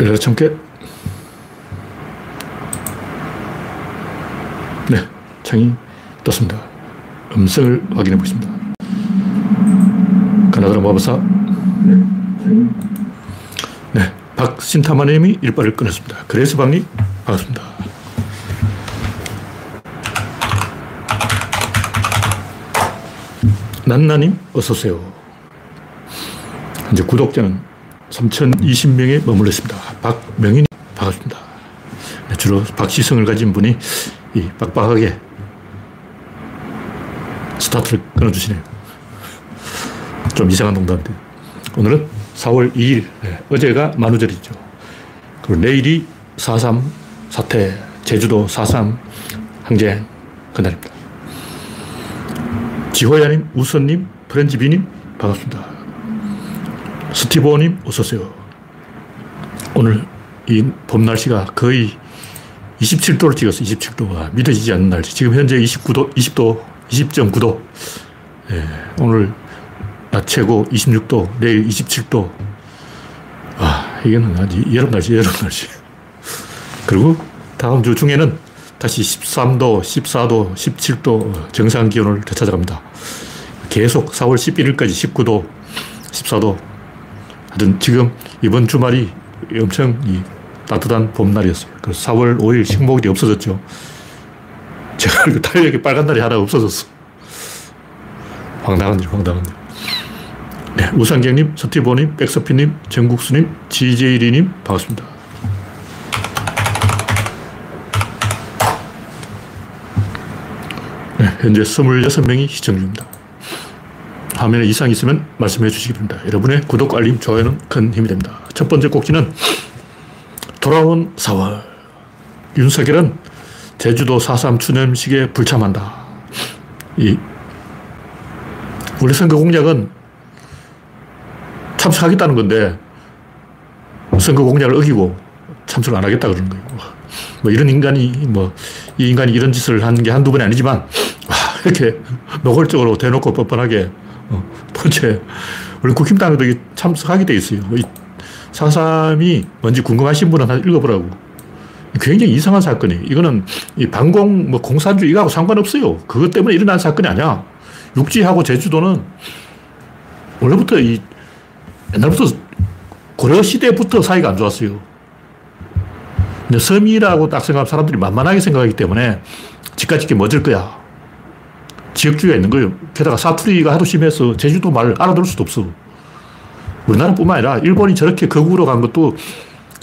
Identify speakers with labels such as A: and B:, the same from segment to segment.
A: 열려 참깨. 네, 창이 떴습니다. 음성을 확인해 보겠습니다. 가나다라 마법사. 네, 박신타마님이 일발을 끊었습니다. 그래서 방님, 반갑습니다. 난나님, 어서오세요. 현재 구독자는 3,020명에 머물러 있습니다. 박명인, 반갑습니다. 네, 주로 박시성을 가진 분이 이 빡빡하게 스타트를 끊어주시네요. 좀 이상한 농담인데. 오늘은 4월 2일, 네, 어제가 만우절이죠. 그리고 내일이 4.3 사태, 제주도 4.3 항쟁 그날입니다. 지호야님, 우선님, 프렌지비님, 반갑습니다. 스티브님, 어서오세요. 오늘 이 봄 날씨가 거의 27도를 찍었어요. 27도. 와, 믿어지지 않는 날씨. 지금 현재 29도, 20도, 20.9도. 예, 오늘 낮 최고 26도, 내일 27도. 아, 이거는 아주 여름 날씨, 여름 날씨. 그리고 다음 주 중에는 다시 13도, 14도, 17도 정상 기온을 되찾아갑니다. 계속 4월 11일까지 19도, 14도. 하여튼 지금 이번 주말이 엄청 따뜻한 봄날이었어요. 그래서 4월 5일 식목일이 없어졌죠. 제가 그 달력에 빨간 날이 하나 없어졌어. 황당한 일, 황당한 일. 네, 우상경님, 서티보님, 백서피님, 정국수님, 지제이리님, 반갑습니다. 네, 현재 26명이 시청 중입니다. 화면에 이상이 있으면 말씀해 주시기 바랍니다. 여러분의 구독, 알림, 좋아요는 큰 힘이 됩니다. 첫 번째 꼭지는 돌아온 4월. 윤석열은 제주도 4.3 추념식에 불참한다. 이, 원래 선거 공약은 참석하겠다는 건데, 선거 공약을 어기고 참석을 안 하겠다 그러는 거예요. 뭐 이런 인간이, 뭐, 이 인간이 이런 짓을 한 게 한두 번이 아니지만, 와, 이렇게 노골적으로 대놓고 뻔뻔하게, 어, 번째, 원래 국힘당에도 참석하게 돼 있어요. 사삼이 뭔지 궁금하신 분은 한번 읽어보라고. 굉장히 이상한 사건이. 이거는 이 방공, 뭐 공산주 이거하고 상관없어요. 그것 때문에 일어난 사건이 아니야. 육지하고 제주도는 원래부터 이 옛날부터 고려 시대부터 사이가 안 좋았어요. 근데 섬이라고 딱 생각하면 사람들이 만만하게 생각하기 때문에 집까짓게 멎을 거야. 지역주의가 있는 거예요. 게다가 사투리가 하도 심해서 제주도 말을 알아들을 수도 없어. 우리나라뿐만 아니라 일본이 저렇게 거국으로 간 것도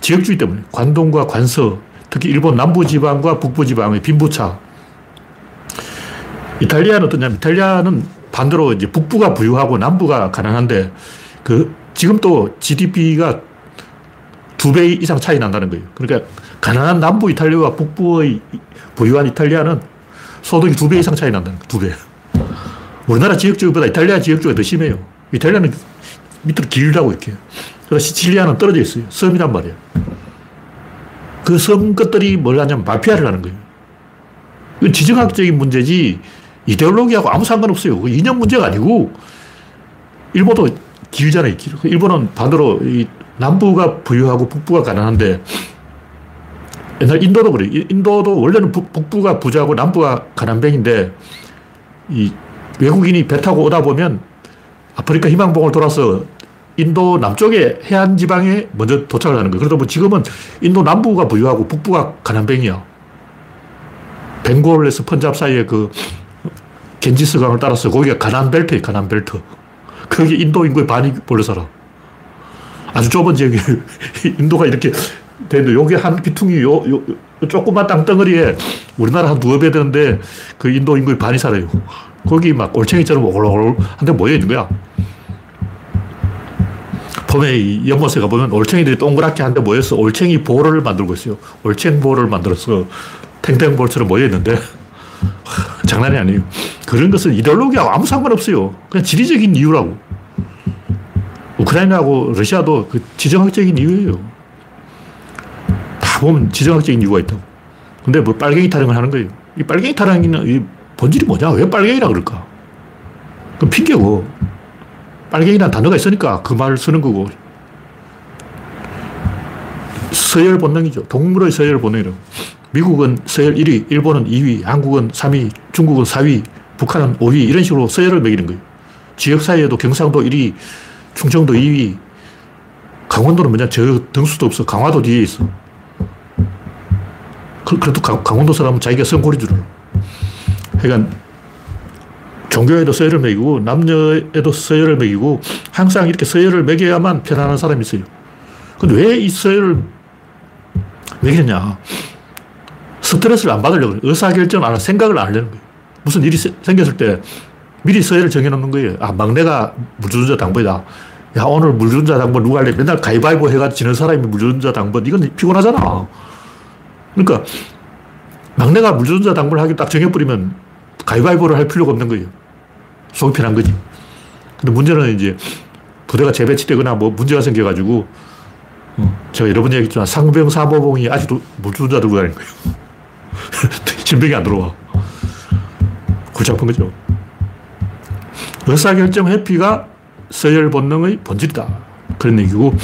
A: 지역주의 때문에 관동과 관서, 특히 일본 남부지방과 북부지방의 빈부차. 이탈리아는 어떠냐면 이탈리아는 반대로 이제 북부가 부유하고 남부가 가난한데 그 지금 또 GDP가 두 배 이상 차이 난다는 거예요. 그러니까 가난한 남부 이탈리아와 북부의 부유한 이탈리아는 소득이 두 배 이상 차이 난다는 거예요. 두 배. 우리나라 지역주의보다 이탈리아 지역주의가 더 심해요. 이탈리아는 밑으로 길다고 이렇게. 그래서 시칠리아는 떨어져 있어요. 섬이란 말이에요. 그섬 것들이 뭘 하냐면 마피아를 하는 거예요. 이건 지정학적인 문제지 이데올로기하고 아무 상관없어요. 그 이념 문제가 아니고 일본도 길잖아요. 길. 일본은 반대로 이 남부가 부유하고 북부가 가난한데 옛날 인도도 그래요. 인도도 원래는 북 부가 부자고 남부가 가난뱅인데 이 외국인이 배 타고 오다 보면 아프리카 희망봉을 돌아서 인도 남쪽에 해안 지방에 먼저 도착을 하는 거예요. 그러다 보면 지금은 인도 남부가 부유하고 북부가 가난뱅이야. 벵골에서 펀잡 사이에 그 겐지스 강을 따라서 거기가 가난 벨트예요, 가난 벨트. 거기 인도 인구의 반이 몰려 살아. 아주 좁은 지역에 인도가 이렇게 되는데 요게 한 기퉁이 요, 요, 요 조그만 땅덩어리에 우리나라 한 두어 배 되는데 그 인도 인구의 반이 살아요. 거기 막 올챙이처럼 오글오글 한데 모여 있는 거야. 봄에 연못에 가보면 올챙이들이 동그랗게 한데 모여서 올챙이 볼을 만들고 있어요. 올챙볼을 만들어서 탱탱볼처럼 모여 있는데 장난이 아니에요. 그런 것은 이데올로기하고 아무 상관없어요. 그냥 지리적인 이유라고. 우크라이나하고 러시아도 그 지정학적인 이유예요. 다 보면 지정학적인 이유가 있다고. 근데 뭐 빨갱이 타령을 하는 거예요. 이 빨갱이 타령이 본질이 뭐냐? 왜 빨갱이라 그럴까? 그 핑계고. 빨갱이라는 단어가 있으니까 그 말을 쓰는 거고. 서열 본능이죠. 동물의 서열 본능이라고. 미국은 서열 1위, 일본은 2위, 한국은 3위, 중국은 4위, 북한은 5위 이런 식으로 서열을 매기는 거예요. 지역 사이에도 경상도 1위, 충청도 2위, 강원도는 뭐냐 저 등수도 없어. 강화도 뒤에 있어. 그, 그래도 강원도 사람은 자기가 성골인 줄 알아. 그러니까 종교에도 서열을 매기고 남녀에도 서열을 매기고 항상 이렇게 서열을 매겨야만 편안한 사람이 있어요. 근데 왜 이 서열을 매기느냐. 스트레스를 안 받으려고 의사결정 안 하고 생각을 안 하려는 거예요. 무슨 일이 생겼을 때 미리 서열을 정해놓는 거예요. 아, 막내가 물주전자 당번이다. 야, 오늘 물주전자 당번 누가 할래? 맨날 가위바위보 해가지고 지는 사람이 물주전자 당번. 이건 피곤하잖아. 그러니까 막내가 물주전자 당번을 하기 딱 정해버리면 가위바위보를 할 필요가 없는 거예요. 속이 편한 거지. 근데 문제는 이제 부대가 재배치되거나 뭐 문제가 생겨가지고 어, 제가 여러 번 얘기했지만 상병 사보봉이 아직도 물주전자 들고 다니는 거예요. 신병이 안 들어와. 골치 아픈 거죠. 의사결정 회피가 서열 본능의 본질이다. 그런 얘기고,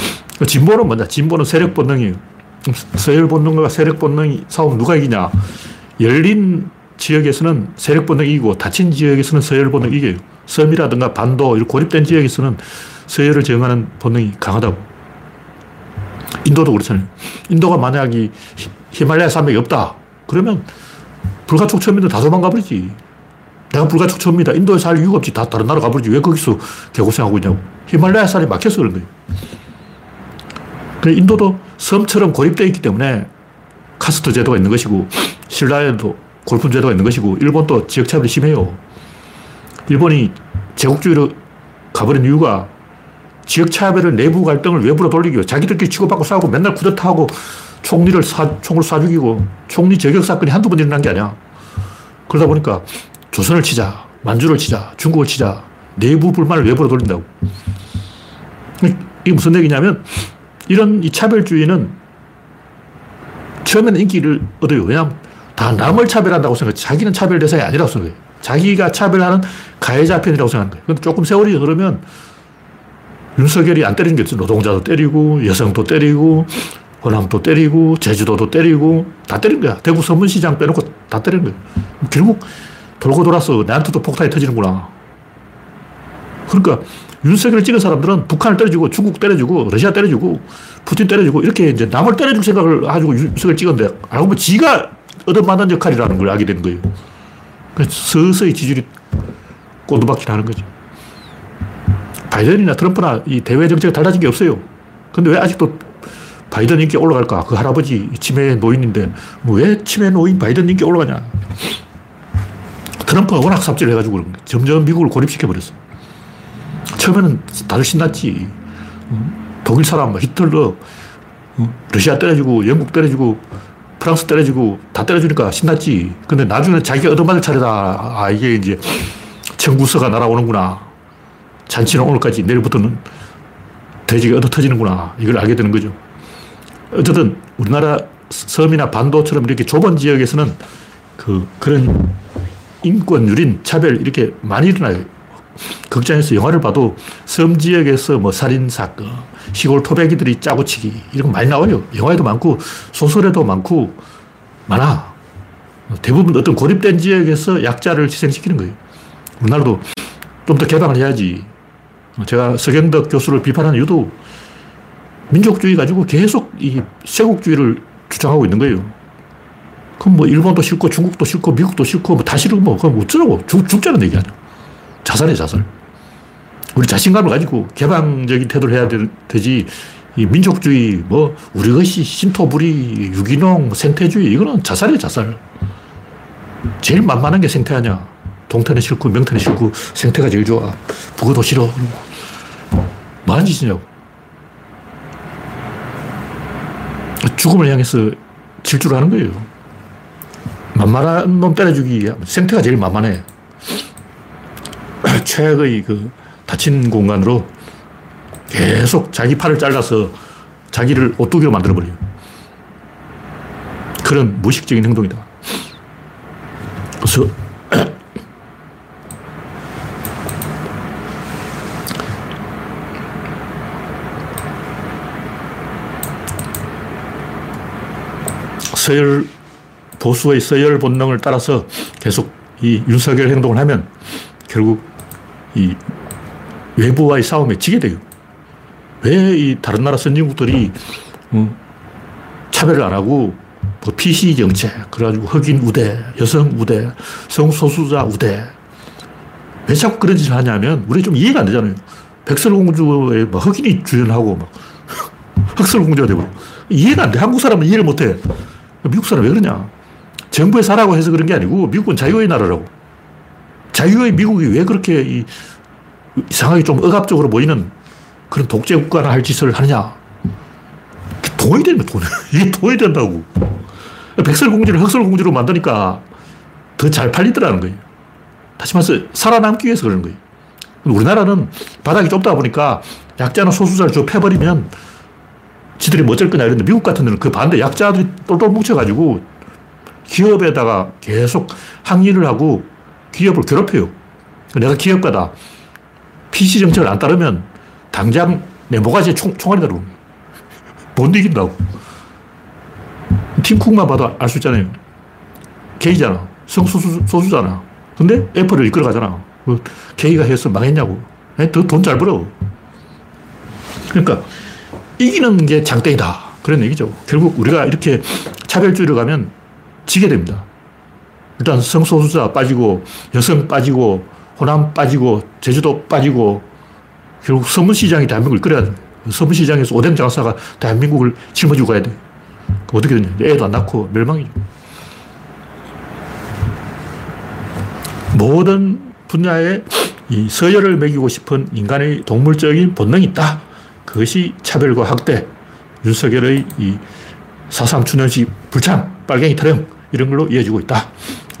A: 진보는 뭐냐? 진보는 세력 본능이에요. 서열 본능과 세력 본능이 싸움 누가 이기냐? 열린 지역에서는 세력 본능이 이기고, 닫힌 지역에서는 서열 본능이 이겨요. 섬이라든가 반도, 고립된 지역에서는 서열을 정하는 본능이 강하다고. 인도도 그렇잖아요. 인도가 만약에 히말라야 산맥이 없다. 그러면 불가촉 처음인데 다 도망가 버리지. 내가 불가촉 처음이다. 인도에 살 이유가 없지. 다 다른 나라 가버리지. 왜 거기서 개고생하고 있냐고. 히말라야 산이 막혀서 그런 거예요. 인도도 섬처럼 고립되어 있기 때문에 카스트 제도가 있는 것이고, 신라에도 골품 제도가 있는 것이고, 일본도 지역차별이 심해요. 일본이 제국주의로 가버린 이유가 지역차별을 내부 갈등을 외부로 돌리기 위해 자기들끼리 치고받고 싸우고 맨날 쿠데타하고 총리를 사, 총을 쏴 죽이고 총리 저격 사건이 한두 번 일어난 게 아니야. 그러다 보니까 조선을 치자, 만주를 치자, 중국을 치자, 내부 불만을 외부로 돌린다고. 이게 무슨 얘기냐면 이런 이 차별주의는 처음에는 인기를 얻어요. 왜냐하면 다 남을 차별한다고 생각해. 자기는 차별 대상이 아니라고 생각해. 자기가 차별하는 가해자 편이라고 생각하는 거예요. 근데 조금 세월이 흐르면 윤석열이 안 때리는 게 있어. 노동자도 때리고, 여성도 때리고, 호남도 때리고, 제주도도 때리고, 다 때린 거야. 대구 서문시장 빼놓고 다 때린 거야. 결국 돌고 돌아서 내한테도 폭탄이 터지는구나. 그러니까 윤석열을 찍은 사람들은 북한을 때려주고, 중국 때려주고, 러시아 때려주고, 푸틴 때려주고, 이렇게 이제 남을 때려줄 생각을 가지고 윤석열 찍었는데, 알고 보면 지가 얻어맞는 역할이라는 걸 알게 된 거예요. 그래서 서서히 지지율이 꼬두박질 하는 거죠. 바이든이나 트럼프나 이 대외 정책이 달라진 게 없어요. 근데 왜 아직도 바이든 인기 올라갈까? 그 할아버지 치매 노인인데 뭐 왜 치매 노인 바이든 인기 올라가냐? 트럼프가 워낙 삽질을 해가지고. 점점 미국을 고립시켜버렸어. 처음에는 다들 신났지. 독일 사람, 뭐 히틀러, 러시아 때려주고, 영국 때려주고, 프랑스 때려주고, 다 때려주니까 신났지. 근데 나중에는 자기가 얻어맞을 차례다. 아, 이게 이제 청구서가 날아오는구나. 잔치는 오늘까지, 내일부터는 돼지가 얻어 터지는구나. 이걸 알게 되는 거죠. 어쨌든 우리나라 섬이나 반도처럼 이렇게 좁은 지역에서는 그, 그런 인권, 유린, 차별 이렇게 많이 일어나요. 극장에서 영화를 봐도 섬 지역에서 뭐 살인 사건, 시골 토백이들이 짜고치기 이런 거 많이 나와요. 영화에도 많고 소설에도 많고 많아. 대부분 어떤 고립된 지역에서 약자를 희생시키는 거예요. 우리나라도 좀 더 개방을 해야지. 제가 서경덕 교수를 비판하는 이유도 민족주의 가지고 계속 이 세국주의를 주장하고 있는 거예요. 그럼 뭐 일본도 싫고 중국도 싫고 미국도 싫고 뭐 다 싫고 뭐 그럼 어쩌라고 죽, 죽자는 얘기 아니야. 자살해 자살. 우리 자신감을 가지고 개방적인 태도를 해야 되, 지이 민족주의 뭐 우리 것이 신토불이 유기농 생태주의 이거는 자살이야 자살. 제일 만만한 게 생태 아니야. 동태는 싫고 명태는 싫고 생태가 제일 좋아. 북어도 싫어. 뭐 하는 짓이냐고. 죽음을 향해서 질주를 하는 거예요. 만만한 놈 때려주기 생태가 제일 만만해. 최악의 그 닫힌 공간으로 계속 자기 팔을 잘라서 자기를 오뚜기로 만들어버려요. 그런 무식적인 행동이다. 그래서 서열, 보수의 서열 본능을 따라서 계속 이 윤석열 행동을 하면 결국 이 외부와의 싸움에 지게 돼요. 왜 이 다른 나라 선진국들이 음, 차별을 안 하고 뭐 PC 정책, 그래가지고 흑인 우대, 여성 우대, 성소수자 우대. 왜 자꾸 그런 짓을 하냐면 우리 좀 이해가 안 되잖아요. 백설공주에 막 흑인이 주연하고 막 흑설공주가 되고 이해가 안 돼. 한국 사람은 이해를 못 해. 미국 사람 왜 그러냐. 정부에 사라고 해서 그런 게 아니고 미국은 자유의 나라라고. 자유의 미국이 왜 그렇게 이, 이상하게 좀 억압적으로 보이는 그런 독재 국가나 할 짓을 하느냐. 돈이 되면 돈. 이게 돈이 된다고. 백설공주를 흑설공주로 만드니까 더 잘 팔리더라는 거예요. 다시 말해서 살아남기 위해서 그러는 거예요. 우리나라는 바닥이 좁다 보니까 약자나 소수자를 좀 패버리면 지들이 뭐 어쩔 거냐 이런데 미국 같은 데는 그 반대 약자들이 똘똘 뭉쳐가지고 기업에다가 계속 항의를 하고 기업을 괴롭혀요. 내가 기업가다. PC 정책을 안 따르면 당장 내 모가지에 총, 총알이 들어오는 못 이긴다고. 팀쿡만 봐도 알 수 있잖아요. K잖아. 성소수잖아. 근데 애플을 이끌어 가잖아. 뭐 K가 해서 망했냐고. 돈 잘 벌어. 그러니까 이기는 게 장땡이다. 그런 얘기죠. 결국 우리가 이렇게 차별주의로 가면 지게 됩니다. 일단 성소수자 빠지고, 여성 빠지고, 호남 빠지고, 제주도 빠지고, 결국 서문시장이 대한민국을 끌어야 돼. 서문시장에서 오뎅 장사가 대한민국을 짊어지고 가야 돼. 어떻게 되냐. 애도 안 낳고 멸망이죠. 모든 분야에 이 서열을 매기고 싶은 인간의 동물적인 본능이 있다. 그것이 차별과 학대, 윤석열의 이 사상 추년식 불참, 빨갱이 타령 이런 걸로 이어지고 있다.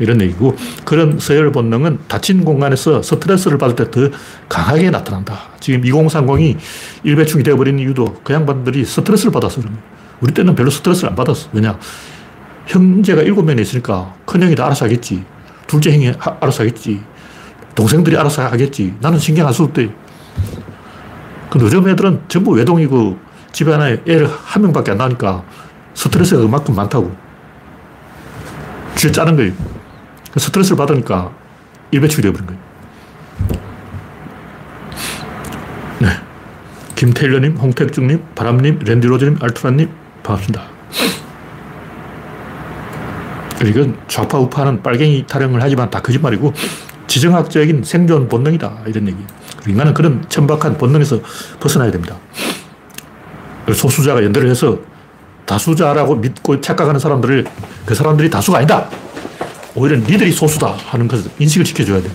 A: 이런 얘기고 그런 서열 본능은 닫힌 공간에서 스트레스를 받을 때 더 강하게 나타난다. 지금 2030이 일배충이 되어버린 이유도 그 양반들이 스트레스를 받아서 그런 거예요. 우리 때는 별로 스트레스를 안 받았어. 왜냐? 형제가 일곱 명이 있으니까 큰형이 다 알아서 하겠지. 둘째 형이 하, 알아서 하겠지. 동생들이 알아서 하겠지. 나는 신경 안 써도 돼. 근데 요즘 애들은 전부 외동이고 집에 하나에 애를 한 명밖에 안 나니까 스트레스가 그만큼 많다고. 쥐 짜는 거예요. 스트레스를 받으니까 일배축이 되어버린 거예요. 네. 김태일러님, 홍택중님, 바람님, 랜디로즈님, 알투라님, 반갑습니다. 이건 좌파 우파는 빨갱이 타령을 하지만 다 거짓말이고 지정학적인 생존 본능이다. 이런 얘기. 인간은 그런 천박한 본능에서 벗어나야 됩니다. 소수자가 연대를 해서 다수자라고 믿고 착각하는 사람들을 그 사람들이 다수가 아니다. 오히려 니들이 소수다 하는 것을 인식을 시켜줘야 돼.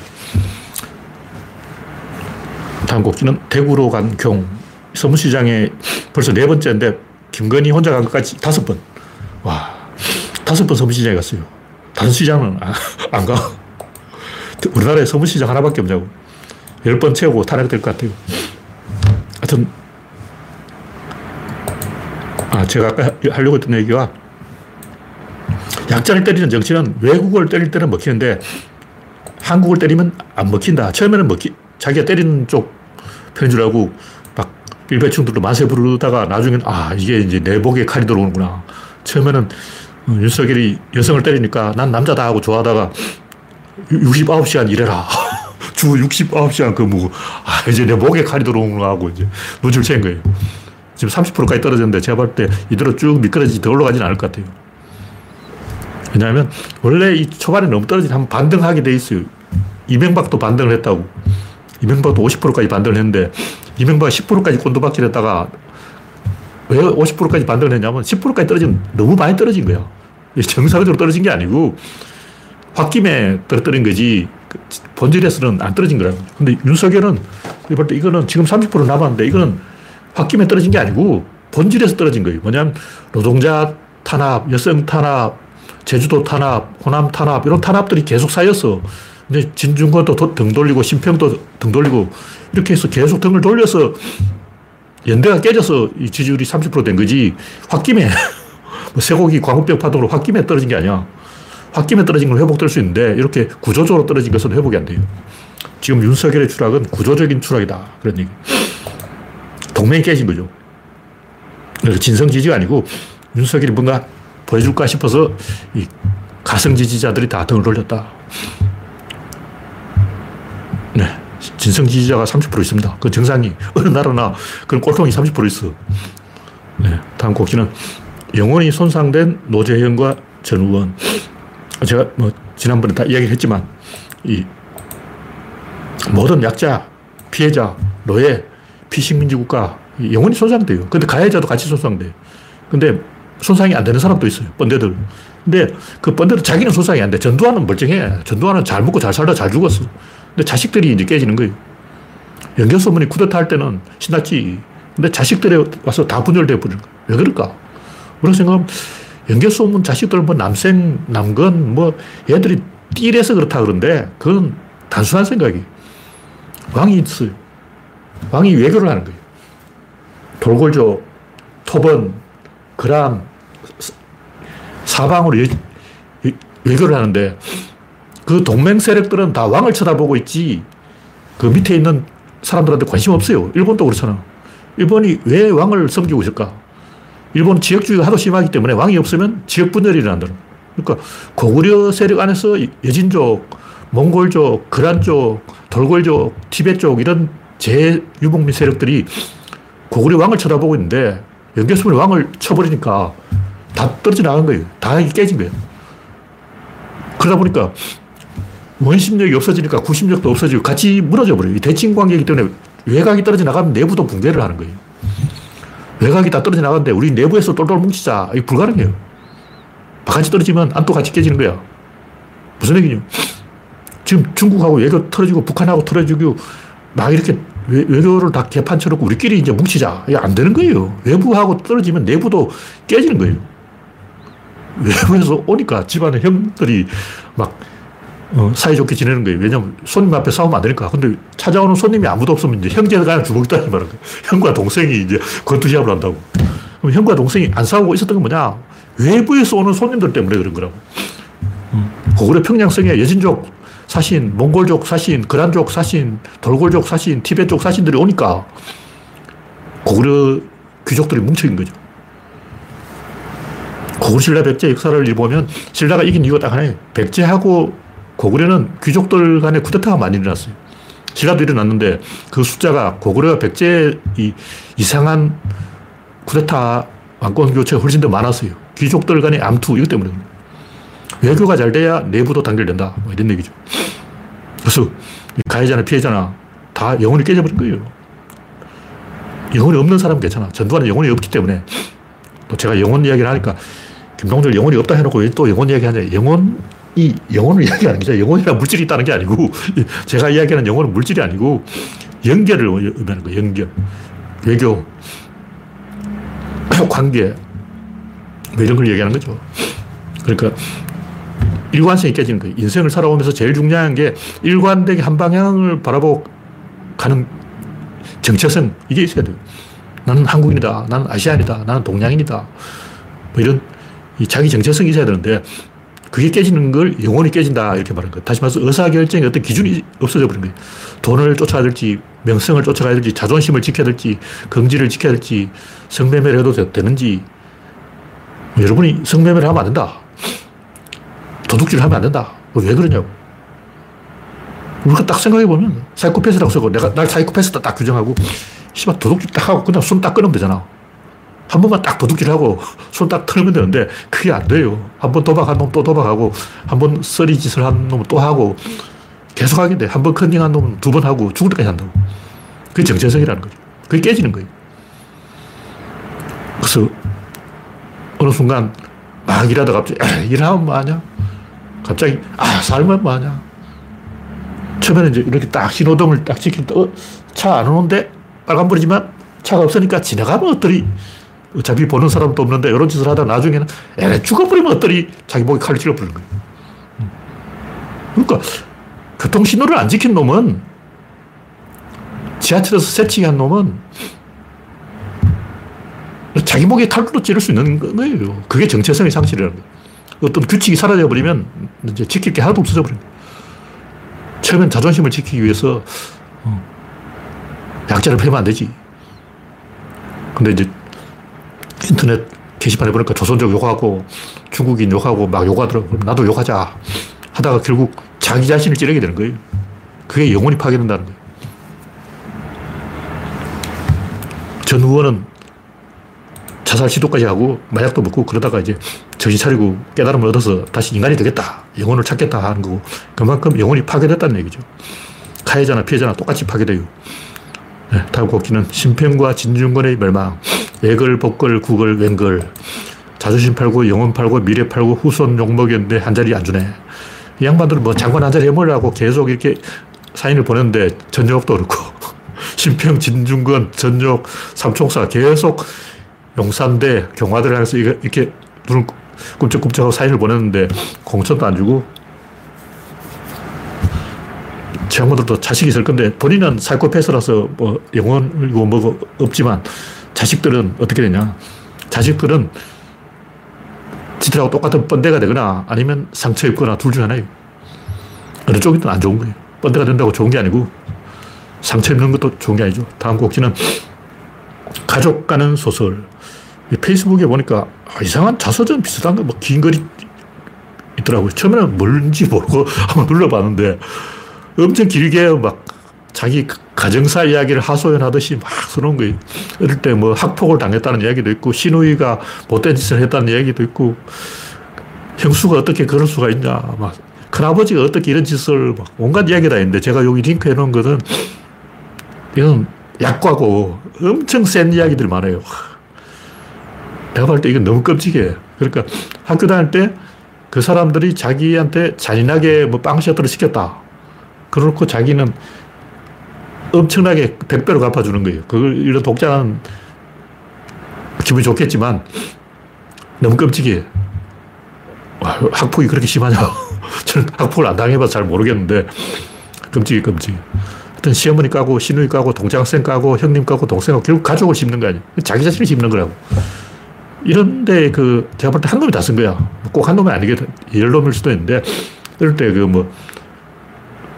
A: 다음 곡지는 대구로 간 경. 서문시장에 벌써 네 번째인데 김건희 혼자 간 것까지 다섯 번. 와, 다섯 번 서문시장에 갔어요. 다른 시장은 안, 안 가. 우리나라에 서문시장 하나밖에 없냐고. 열 번 채우고 탄핵될 것 같아요. 하여튼, 아, 제가 아까 하려고 했던 얘기가 약자를 때리는 정치는 외국을 때릴 때는 먹히는데 한국을 때리면 안 먹힌다. 처음에는 먹히, 자기가 때리는 쪽 편인 줄 알고 막 일배충들도 만세 부르다가 나중엔 아, 이게 이제 내 목에 칼이 들어오는구나. 처음에는 윤석열이 여성을 때리니까 난 남자다 하고 좋아하다가 69시간 일해라. 주 69시간 근무고, 아, 이제 내 목에 칼이 들어오는구나 하고 이제 눈치를 챈 거예요. 지금 30%까지 떨어졌는데 제가 볼 때 이대로 쭉 미끄러지지 더 올라가지는 않을 것 같아요. 왜냐하면 원래 이 초반에 너무 떨어지면 반등하게 돼 있어요. 이명박도 반등을 했다고. 이명박도 50%까지 반등을 했는데 이명박 10%까지 꼰두박질 했다가 왜 50%까지 반등을 했냐면 10%까지 떨어지면 너무 많이 떨어진 거야. 정상적으로 떨어진 게 아니고 홧김에 떨어뜨린 거지 본질에서는 안 떨어진 거라고. 근데 윤석열은 볼때 이거는 지금 30% 남았는데 이거는 홧김에 떨어진 게 아니고 본질에서 떨어진 거예요. 뭐냐면 노동자 탄압, 여성 탄압, 제주도 탄압, 호남 탄압, 이런 탄압들이 계속 쌓였어. 이제 진중권도 등 돌리고, 심평도 등 돌리고, 이렇게 해서 계속 등을 돌려서 연대가 깨져서 이 지지율이 30%된 거지, 홧김에, 뭐 쇠고기 광우병 파동으로 홧김에 떨어진 게 아니야. 홧김에 떨어진 건 회복될 수 있는데, 이렇게 구조적으로 떨어진 것은 회복이 안 돼요. 지금 윤석열의 추락은 구조적인 추락이다. 그런 얘기. 동맹이 깨진 거죠. 진성 지지가 아니고, 윤석열이 뭔가 보여줄까 싶어서 이 가성 지지자들이 다 등을 돌렸다. 네. 진성 지지자가 30% 있습니다. 그 정상이 어느 나라나 그런 꼴통이 30% 있어. 네. 다음 곡지는 영혼이 손상된 노재현과 전 의원. 제가 뭐 지난번에 다 이야기를 했지만 이 모든 약자, 피해자, 노예, 피식민지 국가 영혼이 손상돼요. 근데 가해자도 같이 손상돼요. 근데 손상이 안 되는 사람도 있어요. 번데들. 근데 그 번데들 자기는 손상이 안 돼. 전두환은 멀쩡해. 전두환은 잘 먹고 잘 살다 잘 죽었어. 근데 자식들이 이제 깨지는 거예요. 연결소문이 쿠데타 할 때는 신났지. 근데 자식들이 와서 다 분열돼 버리는 거예요. 왜 그럴까? 우리가 생각하면 연결소문 자식들 뭐 남생, 남건 뭐 얘들이 띠래서 그렇다 그런데 그건 단순한 생각이 왕이 있어요. 왕이 외교를 하는 거예요. 돌골조, 토번, 그람, 사방으로 외교를 하는데 그 동맹 세력들은 다 왕을 쳐다보고 있지 그 밑에 있는 사람들한테 관심 없어요. 일본도 그렇잖아. 일본이 왜 왕을 섬기고 있을까? 일본은 지역주의가 하도 심하기 때문에 왕이 없으면 지역 분열이 일어난다. 그러니까 고구려 세력 안에서 여진족, 몽골족, 그란족, 돌골족, 티벳족 이런 제유목민 세력들이 고구려 왕을 쳐다보고 있는데 연결수문에 왕을 쳐버리니까 다 떨어져 나간 거예요. 다 깨진 거예요. 그러다 보니까 원심력이 없어지니까 구심력도 없어지고 같이 무너져 버려요. 대칭 관계이기 때문에 외곽이 떨어져 나가면 내부도 붕괴를 하는 거예요. 외곽이 다 떨어져 나가는데 우리 내부에서 똘똘 뭉치자. 이게 불가능해요. 바깥이 떨어지면 안도 같이 깨지는 거야. 무슨 얘기냐. 지금 중국하고 외교 틀어지고 북한하고 틀어지고 막 이렇게 외, 교를 다 개판 쳐놓고 우리끼리 이제 뭉치자. 이게 안 되는 거예요. 외부하고 떨어지면 내부도 깨지는 거예요. 외부에서 오니까 집안의 형들이 막 어, 사이좋게 지내는 거예요. 왜냐면 손님 앞에 싸우면 안 되니까. 근데 찾아오는 손님이 아무도 없으면 이제 형제가 주먹 있다는 말은. 형과 동생이 이제 권투시합을 한다고. 그럼 형과 동생이 안 싸우고 있었던 건 뭐냐? 외부에서 오는 손님들 때문에 그런 거라고. 음. 고구려 평양성에 여진족 사신, 몽골족 사신, 그란족 사신, 돌골족 사신, 티벳족 사신들이 오니까 고구려 귀족들이 뭉쳐있는 거죠. 고구려 신라 백제 역사를 보면 신라가 이긴 이유가 딱 하나예요. 백제하고 고구려는 귀족들 간에 쿠데타가 많이 일어났어요. 신라도 일어났는데 그 숫자가 고구려 백제 이 이상한 쿠데타 왕권 교체가 훨씬 더 많았어요. 귀족들 간의 암투 이것 때문에 외교가 잘 돼야 내부도 단결된다. 뭐 이런 얘기죠. 그래서 가해자나 피해자나 다 영혼이 깨져버린 거예요. 영혼이 없는 사람은 괜찮아. 전두환은 영혼이 없기 때문에 또 제가 영혼 이야기를 하니까 김동철 영혼이 없다 해놓고 왜 또 영혼 이야기 하냐. 영혼이 영혼을 이야기하는 게 영혼이란 물질이 있다는 게 아니고 제가 이야기하는 영혼은 물질이 아니고 연결을 의미하는 거예요. 연결. 외교. 관계. 뭐 이런 걸 얘기하는 거죠. 그러니까 일관성이 깨지는 거예요. 인생을 살아오면서 제일 중요한 게 일관되게 한 방향을 바라보고 가는 정체성, 이게 있어야 돼요. 나는 한국인이다. 나는 아시안이다. 나는 동양인이다. 뭐 이런 자기 정체성이 있어야 되는데 그게 깨지는 걸 영혼이 깨진다. 이렇게 말하는 거예요. 다시 말해서 의사결정에 어떤 기준이 없어져 버린 거예요. 돈을 쫓아야 될지, 명성을 쫓아가야 될지, 자존심을 지켜야 될지, 긍지를 지켜야 될지, 성매매를 해도 되는지. 여러분이 성매매를 하면 안 된다. 도둑질을 하면 안 된다. 왜 그러냐고. 우리가 딱 생각해보면 사이코패스라고 쓰고 내가 날 사이코패스다 딱 규정하고 씨발 도둑질 딱 하고 그냥 손 딱 끊으면 되잖아. 한 번만 딱 도둑질하고 손 딱 털면 되는데 그게 안 돼요. 한 번 도박한 놈 또 도박하고 한 번 쓰리 짓을 한 놈은 또 하고 계속 하게 돼. 한 번 컨닝한 놈은 두 번 하고 죽을 때까지 한다고. 그게 정체성이라는 거죠. 그게 깨지는 거예요. 그래서 어느 순간 막 일하다 갑자기 일하면 뭐하냐? 갑자기, 아, 살면 뭐하냐. 처음에는 이제 이렇게 딱 신호등을 딱 때, 어, 차안 오는데 빨간불이지만 차가 없으니까 지나가면 어떠리. 어차피 보는 사람도 없는데 이런 짓을 하다 나중에는 에 죽어버리면 어떠리. 자기 목에 칼을 찔러버리는 거예요. 음. 그러니까 교통신호를 안 지킨 놈은 지하철에서 새치기 한 놈은 자기 목에 칼로 찌를 수 있는 거예요. 그게 정체성의 상실이라는 거예요. 어떤 규칙이 사라져버리면 이제 지킬 게 하나도 없어져 버립니다. 처음엔 자존심을 지키기 위해서 어, 약자를 패면 안 되지. 근데 이제 인터넷 게시판에 보니까 조선족 욕하고 중국인 욕하고 막 욕하더라고. 나도 욕하자. 하다가 결국 자기 자신을 찌르게 되는 거예요. 그게 영혼이 파괴된다는 거예요. 전 의원은 자살 시도까지 하고 마약도 먹고 그러다가 이제 정신 차리고 깨달음을 얻어서 다시 인간이 되겠다. 영혼을 찾겠다 하는 거고 그만큼 영혼이 파괴됐다는 얘기죠. 가해자나 피해자나 똑같이 파괴돼요. 네, 다음 곡기는 심평과 진중권의 멸망. 예걸, 복걸, 구걸, 웬걸. 자존심 팔고 영혼 팔고 미래 팔고 후손 욕먹였는데 한 자리 안 주네. 이 양반들은 뭐 장관 한 자리 해먹으려고 계속 이렇게 사인을 보냈는데 전역도 그렇고 심평, 진중권, 전역, 삼총사 계속 용산대, 경화대를 해서 이렇게 눈을 꿈쩍꿈쩍하고 사인을 보냈는데 공천도 안 주고 제한분들도 자식이 있을 건데 본인은 사이코패스라서 뭐 영혼이고 뭐 없지만 자식들은 어떻게 되냐. 자식들은 지들하고 똑같은 번데가 되거나 아니면 상처 입거나 둘 중 하나예요. 어느 쪽이든 안 좋은 거예요. 번데가 된다고 좋은 게 아니고 상처 입는 것도 좋은 게 아니죠. 다음 곡지는 가족 가는 소설. 페이스북에 보니까 아, 이상한 자서전 비슷한 거, 뭐 긴 글이 있더라고요. 처음에는 뭔지 모르고 한번 눌러봤는데 엄청 길게 막 자기 가정사 이야기를 하소연하듯이 막 써놓은 거예요. 어릴 때 뭐 학폭을 당했다는 이야기도 있고, 신우이가 못된 짓을 했다는 이야기도 있고, 형수가 어떻게 그럴 수가 있냐, 막, 큰아버지가 어떻게 이런 짓을 막 온갖 이야기가 다 있는데, 제가 여기 링크 해 놓은 것은, 이건 약과고 엄청 센 이야기들이 많아요. 내가 볼 때 이건 너무 끔찍해. 그러니까 학교 다닐 때 그 사람들이 자기한테 잔인하게 뭐 빵셔터를 시켰다. 그렇고 자기는 엄청나게 100배로 갚아주는 거예요. 그걸 이런 독자는 기분이 좋겠지만 너무 끔찍해. 학폭이 그렇게 심하냐. 저는 학폭을 안 당해봐서 잘 모르겠는데 끔찍해, 끔찍해. 하여튼 시어머니 까고, 시누이 까고, 동창생 까고, 형님 까고, 동생 까고, 결국 가족을 씹는 거 아니에요. 자기 자신을 씹는 거라고. 이런데 그 제가 볼 때 한 놈이 다 쓴 거야. 꼭 한 놈이 아니게 열 놈일 수도 있는데 이럴 때 그 뭐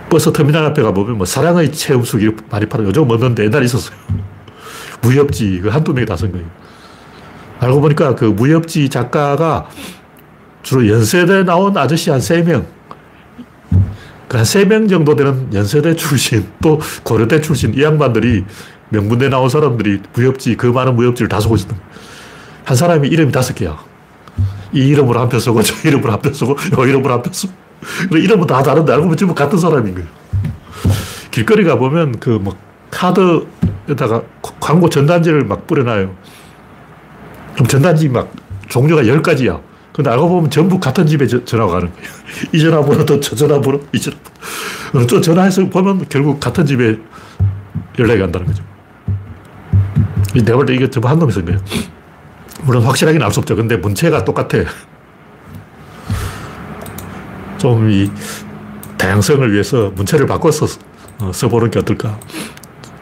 A: 버스 터미널 앞에 가보면 뭐 사랑의 체험수기 많이 팔아. 요즘 없는데 옛날에 있었어요. 무협지 그 한두 명이 다 쓴 거예요. 알고 보니까 그 무협지 작가가 주로 연세대 나온 아저씨 한 세 명. 그 한 세 명 정도 되는 연세대 출신, 또 고려대 출신, 이 양반들이 명문대 나온 사람들이 무협지, 그 많은 무협지를 다 쓰고 있었던 거예요. 한 사람이 이름이 다섯 개야. 이 이름으로 한편 쓰고, 저 이름으로 한편 쓰고, 요 이름으로 한편 쓰고. 이름은 다 다른데 알고 보면 같은 사람인 거예요. 길거리 가보면 그 뭐 카드에다가 광고 전단지를 막 뿌려놔요. 그럼 전단지 막 종류가 열 가지야. 근데 알고 보면 전부 같은 집에 저, 전화가 가는 거예요. 이 전화번호도 저 전화번호, 이 전화번호. 또 전화해서 보면 결국 같은 집에 연락이 간다는 거죠. 내가 볼때 이게 전부 한 놈이 쓴 거예요. 물론 확실하게는 알 수 없죠. 근데 문체가 똑같아. 좀 이 다양성을 위해서 문체를 바꿔서 어, 써보는 게 어떨까.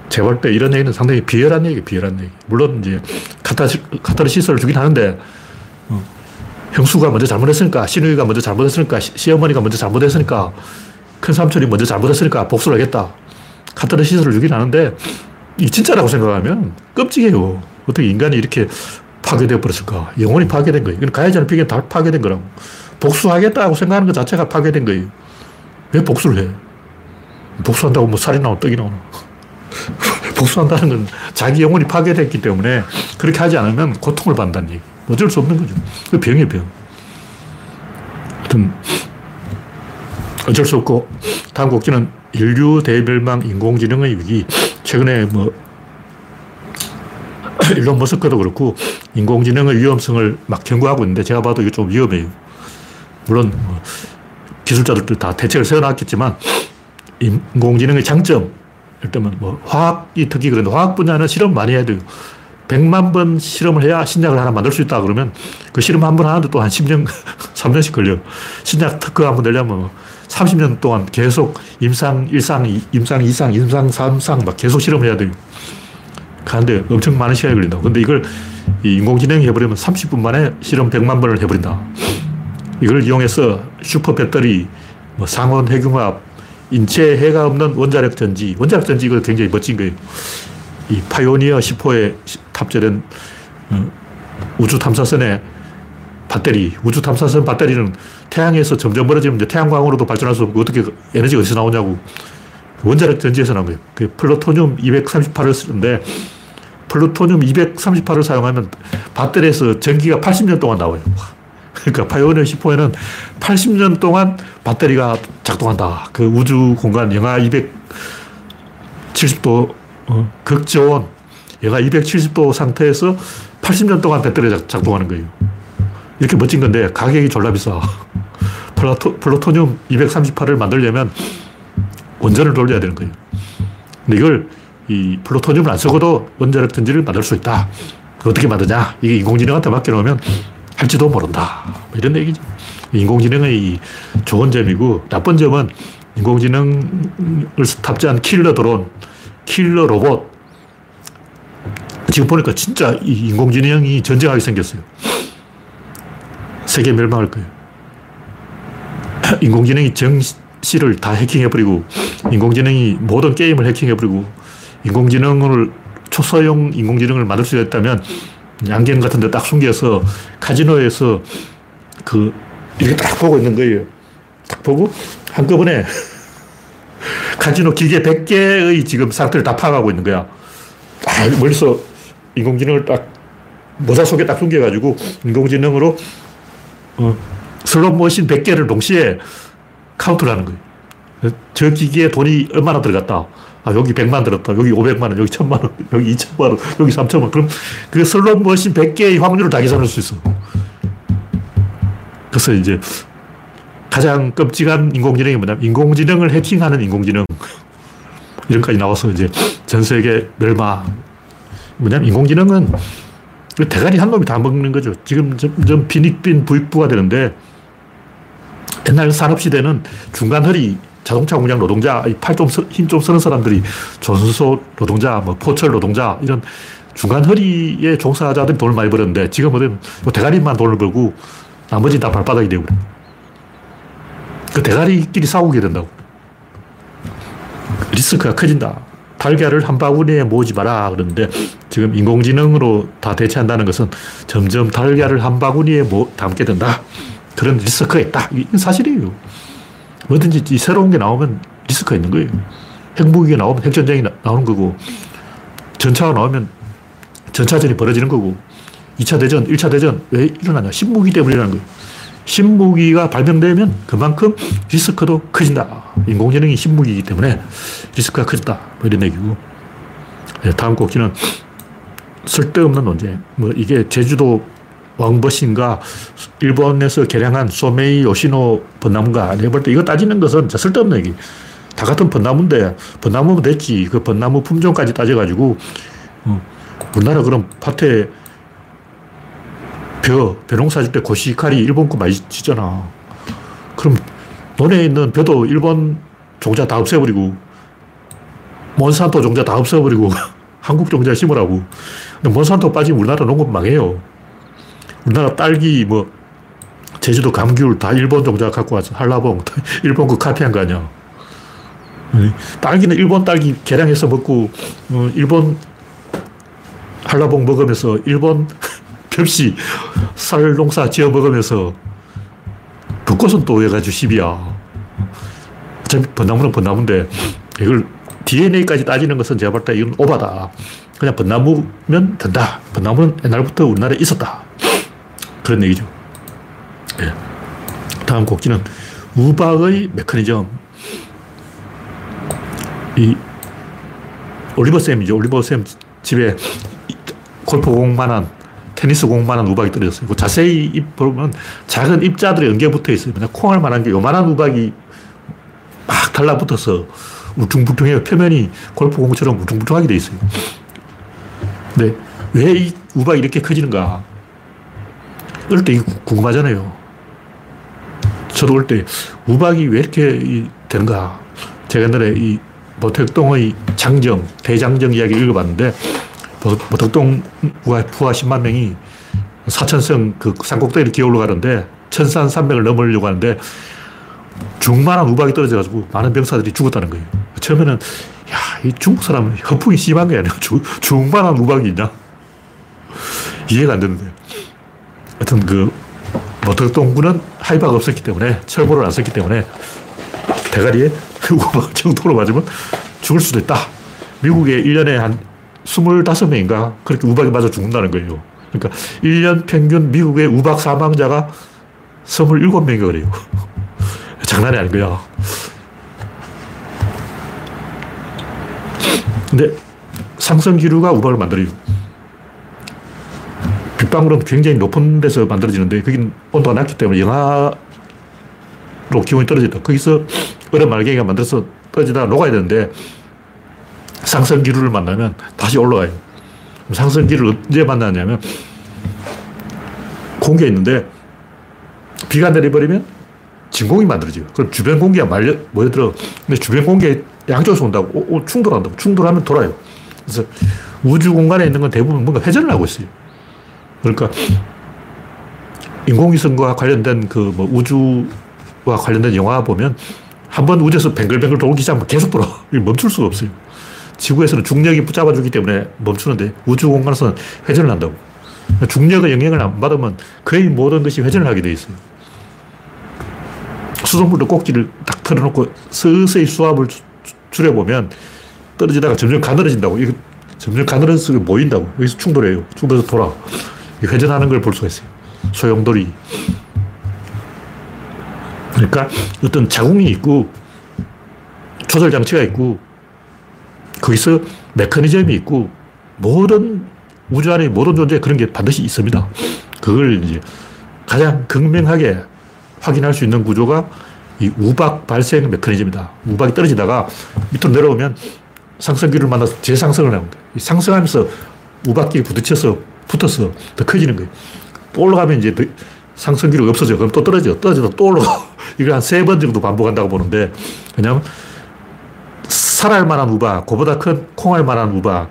A: 제가 볼때 이런 얘기는 상당히 비열한 얘기, 비열한 얘기. 물론 이제 카타시, 카타르시스를 주긴 하는데, 어, 형수가 먼저 잘못했으니까, 시누이가 먼저 잘못했으니까, 시 어머니가 먼저 잘못했으니까, 큰 삼촌이 먼저 잘못했으니까 복수를 하겠다. 카타르시스를 주긴 하는데, 이 진짜라고 생각하면 끔찍해요. 어떻게 인간이 이렇게 파괴되어 버렸을까? 영혼이 파괴된 거예요. 이건 가해자는 피해는 다 파괴된 거라고. 복수하겠다고 생각하는 것 자체가 파괴된 거예요. 왜 복수를 해? 복수한다고 뭐 살이 나오나 떡이 나오나. 복수한다는 건 자기 영혼이 파괴됐기 때문에 그렇게 하지 않으면 고통을 받는다는 얘기. 어쩔 수 없는 거죠. 그 병이에요, 병. 하여튼, 어쩔 수 없고, 다음 곡지는 인류 대멸망 인공지능의 위기. 최근에 뭐, 일론 머스크도 그렇고, 인공지능의 위험성을 막 경고하고 있는데, 제가 봐도 이게 좀 위험해요. 물론, 뭐 기술자들도 다 대책을 세워놨겠지만, 인공지능의 장점, 들면 뭐 화학이 특히 그런데 화학 분야는 실험 많이 해야 돼요. 100만 번 실험을 해야 신약을 하나 만들 수 있다 그러면 그 실험 한 번 하는데 또 한 10년, 3년씩 걸려요. 신약 특허 한 번 내려면 30년 동안 계속 임상 1상, 임상 2상, 임상 3상 막 계속 실험을 해야 돼요. 그런데 엄청 많은 시간이 걸린다. 근데 이걸 인공지능이 해버리면 30분 만에 실험 100만 번을 해버린다. 이걸 이용해서 슈퍼 배터리, 뭐 상온 핵융합, 인체 해가 없는 원자력 전지. 원자력 전지 이거 굉장히 멋진 거예요. 이 파이오니어 10호에 탑재된 어, 우주 탐사선에 배터리, 우주 탐사선 배터리는 태양에서 점점 멀어지면 태양광으로도 발전할 수 없고 어떻게 에너지가 어디서 나오냐고. 원자력 전지에서 나온 거예요. 그 플루토늄 238을 쓰는데 플루토늄 238을 사용하면 배터리에서 전기가 80년 동안 나와요. 그러니까 파이오니어 10호에는 80년 동안 배터리가 작동한다. 그 우주 공간 영하 270도 어, 극저온 영하 270도 상태에서 80년 동안 배터리가 작동하는 거예요. 이렇게 멋진 건데 가격이 졸라 비싸. 플루토늄 238을 만들려면 원전을 돌려야 되는 거예요. 근데 이걸 이 플루토늄을 안 쓰고도 원자력 전지를 만들 수 있다. 어떻게 만드냐? 이게 인공지능한테 맡겨놓으면 할지도 모른다. 뭐 이런 얘기죠. 인공지능의 좋은 점이고 나쁜 점은 인공지능을 탑재한 킬러 드론, 킬러 로봇. 지금 보니까 진짜 인공지능이 전쟁하게 생겼어요. 세계 멸망할 거예요. 인공지능이 정 시를 다 해킹해버리고, 인공지능이 모든 게임을 해킹해버리고, 인공지능을, 초소형 인공지능을 만들 수 있다면, 양갱 같은 데 딱 숨겨서 카지노에서 그, 이렇게 딱 보고 있는 거예요. 딱 보고, 한꺼번에 카지노 기계 100개의 지금 상태를 다 파악하고 있는 거야. 딱 멀리서 인공지능을 딱 모자 속에 딱 숨겨가지고 인공지능으로 어, 슬롯 머신 100개를 동시에 카운트를 하는 거예요. 저 기기에 돈이 얼마나 들어갔다. 아, 여기 100만 들었다. 여기 500만 원, 여기 1000만 원, 여기 2000만 원, 여기 3000만 원. 그럼 그 슬롯 머신 100개의 확률을 다 계산할 수 있어. 그래서 이제 가장 끔찍한 인공지능이 뭐냐면 인공지능을 해킹하는 인공지능. 이런까지 나와서 이제 전 세계 멸망. 뭐냐면 인공지능은 대가리 한 놈이 다 먹는 거죠. 지금 점점 빈익빈 부익부가 되는데 옛날 산업시대는 중간 허리 자동차 공장 노동자, 팔 좀, 힘좀 쓰는 사람들이 조선소 노동자, 뭐 포철 노동자, 이런 중간 허리에 종사자들이 돈을 많이 벌었는데 지금은 뭐 대가리만 돈을 벌고 나머지 다 발바닥이 되고 그 대가리끼리 싸우게 된다고. 리스크가 커진다. 달걀을 한 바구니에 모으지 마라 그러는데 지금 인공지능으로 다 대체한다는 것은 점점 달걀을 한 바구니에 모, 담게 된다. 그런 리스크가 있다. 이건 사실이에요. 뭐든지 새로운 게 나오면 리스크가 있는 거예요. 핵무기가 나오면 핵전쟁이 나, 오는 거고 전차가 나오면 전차전이 벌어지는 거고 2차 대전, 1차 대전 왜 일어나냐? 신무기 때문에 일어나는 거예요. 신무기가 발명되면 그만큼 리스크도 커진다. 인공지능이 신무기이기 때문에 리스크가 커진다. 뭐 이런 얘기고. 네, 다음 곡지는 쓸데없는 논쟁. 뭐 이게 제주도 왕버신가 일본에서 개량한 소메이 요시노 벚나무가 내가 볼 때 이거 따지는 것은 쓸데없는 얘기. 다 같은 벚나무인데 벚나무면 됐지. 그 벚나무 품종까지 따져가지고 어, 우리나라 그럼 밭에 벼, 벼농사 질때 고시카리 일본 거 짓잖아. 그럼 논에 있는 벼도 일본 종자 다 없애버리고 몬산토 종자 다 없애버리고 한국 종자 심으라고. 근데 몬산토 빠지면 우리나라 농업 망해요. 우리나라 딸기 뭐 제주도 감귤 다 일본 종자 갖고 와서 한라봉 일본 거 카피한 거 아니야. 딸기는 일본 딸기 개량해서 먹고 어, 일본 한라봉 먹으면서 일본 겹시 쌀 농사 지어 먹으면서 벚꽃은 또 해가지고 10이야. 어차피 벚나무는 벚나무인데 이걸 DNA까지 따지는 것은 제가 볼 때 이건 오바다. 그냥 벚나무면 된다. 벚나무는 옛날부터 우리나라에 있었다. 그런 얘기죠. 네. 다음 곡지는 우박의 메커니즘. 이 올리버 쌤이죠. 올리버 쌤 집에 골프 공만한 테니스 공만한 우박이 떨어졌어요. 그 자세히 보면 작은 입자들이 연계 붙어 있어요. 그냥 콩알 만한 게 요만한 우박이 막 달라붙어서 울퉁불퉁해요. 표면이 골프 공처럼 울퉁불퉁하게 돼 있어요. 근데 왜 이 우박이 이렇게 커지는가? 어릴 때 궁금하잖아요. 저도 어릴 때 우박이 왜 이렇게 되는가? 제가 옛날에 이 모택동의 장정, 대장정 이야기 읽어봤는데 모택동 뭐, 부하 10만 명이 사천성 그 산꼭대기를 기어 올라가는데 천산 산맥을 넘으려고 하는데 중만한 우박이 떨어져가지고 많은 병사들이 죽었다는 거예요. 처음에는 야, 이 중국 사람은 허풍이 심한 게 아니라 중, 중만한 우박이 있냐? 이해가 안 되는데. 하여튼 그 모택동군은 하이바가 없었기 때문에 철보를 안 썼기 때문에 대가리에 우박 정도로 맞으면 죽을 수도 있다. 미국에 1년에 한 25명인가 그렇게 우박에 맞아 죽는다는 거예요. 그러니까 1년 평균 미국의 우박 사망자가 27명이 그래요. 장난이 아닌 거야. 근데 상승 기류가 우박을 만들어요. 빗방울은 굉장히 높은 데서 만들어지는데 거긴 온도가 낮기 때문에 영하로 기온이 떨어진다. 거기서 얼음 알갱이가 만들어서 떨어지다가 녹아야 되는데 상승 기류를 만나면 다시 올라가요. 상승기를 언제 만나냐면 공기가 있는데 비가 내려버리면 진공이 만들어져요. 그럼 주변 공기가 말려, 모여들어. 근데 주변 공기에 양쪽에서 온다고. 오, 오, 충돌한다고. 충돌하면 돌아요. 그래서 우주 공간에 있는 건 대부분 뭔가 회전을 하고 있어요. 그러니까 인공위성과 관련된 그 뭐 우주와 관련된 영화 보면 한 번 우주에서 뱅글뱅글 돌기 시작하면 계속 돌아. 멈출 수가 없어요. 지구에서는 중력이 붙잡아주기 때문에 멈추는데 우주 공간에서는 회전을 한다고. 중력의 영향을 안 받으면 거의 모든 것이 회전을 하게 돼 있어요. 수돗물도 꼭지를 딱 틀어놓고 서서히 수압을 줄여보면 떨어지다가 점점 가늘어진다고. 이거 점점 가늘어서 모인다고. 여기서 충돌해요. 충돌해서 돌아. 회전하는 걸 볼 수가 있어요. 소용돌이. 그러니까 어떤 자궁이 있고 조절 장치가 있고 거기서 메커니즘이 있고 모든 우주 안에 모든 존재에 그런 게 반드시 있습니다. 그걸 이제 가장 극명하게 확인할 수 있는 구조가 이 우박 발생 메커니즘이다. 우박이 떨어지다가 밑으로 내려오면 상승기를 만나서 재상승을 하는 거예요. 상승하면서 우박기 부딪혀서 붙어서 더 커지는 거예요. 또 올라가면 이제 상승기류가 없어져. 그럼 또 떨어져. 떨어져도 또 올라가. 이걸 한 세 번 정도 반복한다고 보는데, 그냥 살알 만한 우박, 그보다 큰 콩알 만한 우박,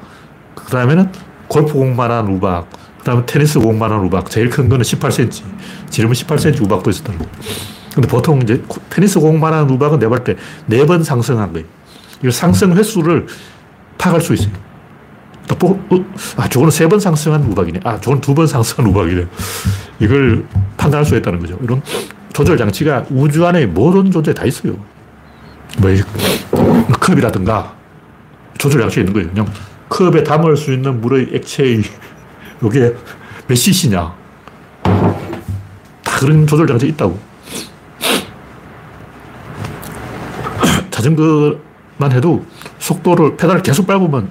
A: 그 다음에는 골프공만한 우박, 그 다음에 테니스 공만한 우박, 제일 큰 거는 18cm. 지름은 18cm 우박도 있었다고. 근데 보통 이제 테니스 공만한 우박은 내볼 때네 번 상승한 거예요. 이 상승 횟수를 파악할 수 있어요. 또, 어, 아, 저거는 세 번 상승한 우박이네. 아, 저건 두 번 상승한 우박이네. 이걸 판단할 수 있다는 거죠. 이런 조절 장치가 우주 안에 모든 존재에 다 있어요. 뭐, 컵이라든가 조절 장치가 있는 거예요. 그냥 컵에 담을 수 있는 물의 액체의 이게 몇 cc냐. 다 그런 조절 장치 있다고. 자전거만 해도 속도를 페달을 계속 밟으면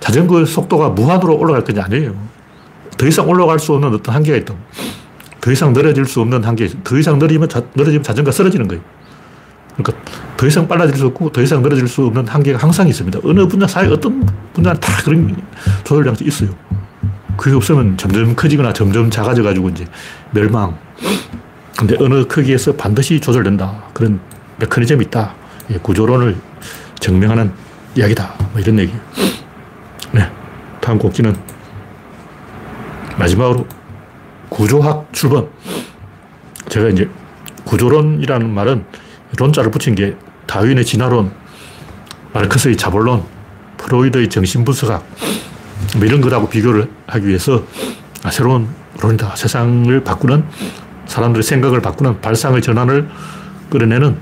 A: 자전거 속도가 무한으로 올라갈 건지 아니에요. 더 이상 올라갈 수 없는 어떤 한계가 있다. 더 이상 느려질 수 없는 한계. 더 이상 느리면 자, 느려지면 자전거가 쓰러지는 거예요. 그러니까 더 이상 빨라질 수 없고 더 이상 느려질 수 없는 한계가 항상 있습니다. 어느 분야 사이 어떤 분야는 다 그런 조절 장치 있어요. 그게 없으면 점점 커지거나 점점 작아져 가지고 이제 멸망. 근데 어느 크기에서 반드시 조절된다. 그런 메커니즘이 있다. 구조론을 증명하는 이야기다. 뭐 이런 얘기. 네. 다음 곡지는 마지막으로 구조학 출범. 제가 이제 구조론이라는 말은 론자를 붙인 게 다윈의 진화론, 마르크스의 자본론, 프로이드의 정신분석학, 뭐 이런 거라고 비교를 하기 위해서 아, 새로운 론이다. 세상을 바꾸는 사람들의 생각을 바꾸는 발상의 전환을 끌어내는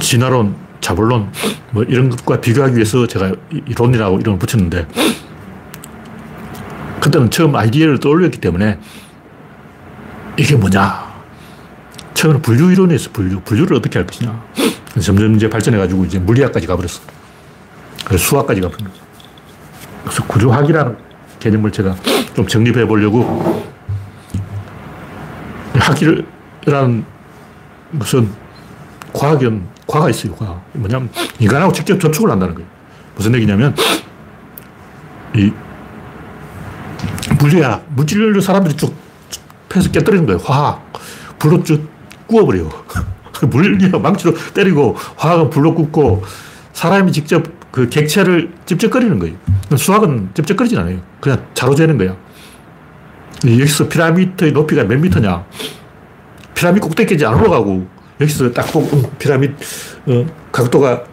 A: 진화론, 자본론, 뭐 이런 것과 비교하기 위해서 제가 론이라고 이름을 붙였는데, 그때는 처음 아이디어를 떠올렸기 때문에 이게 뭐냐. 처음에는 분류 이론이었어, 분류. 분류를 어떻게 할 것이냐. 점점 이제 발전해가지고 이제 물리학까지 가버렸어. 그래서 수학까지 거죠. 그래서 구조학이라는 개념을 제가 좀 정립해 보려고 학이라는 무슨 과학은 과가 있어요, 과. 뭐냐면 인간하고 직접 접촉을 한다는 거예요. 무슨 얘기냐면 이 물리학, 물질을 사람들이 쭉 패서 깨뜨리는 거예요. 화학. 불로 쭉 구워버려요. 물리학 망치로 때리고 화학은 불로 굽고 사람이 직접 그 객체를 찝쩍거리는 거예요. 수학은 찝쩍거리진 않아요. 그냥 자로 재는 거야. 여기서 피라미드의 높이가 몇 미터냐. 피라미드 꼭대기까지 안 올라가고 여기서 딱 보고 음, 피라미드 어, 각도가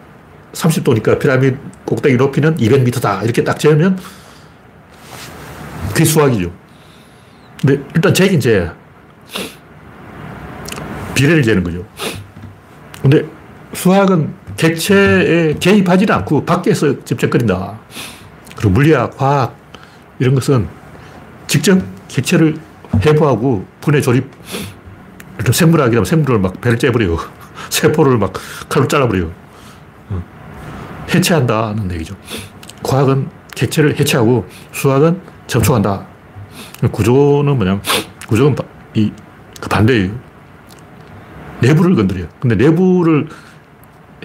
A: 30도니까 피라미드 꼭대기 높이는 200m다. 이렇게 딱 재면 그게 수학이죠. 근데 일단 재긴 재. 비례를 재는 거죠. 근데 수학은 객체에 개입하지는 않고 밖에서 집적거린다. 그리고 물리학, 화학 이런 것은 직접 객체를 해부하고 분해 조립 생물학이라면 생물을 막 배를 째버려요. 세포를 막 칼로 잘라버려요. 어. 해체한다는 얘기죠. 과학은 객체를 해체하고 수학은 접촉한다. 구조는 뭐냐면, 구조는 이, 그 반대예요. 내부를 건드려요. 근데 내부를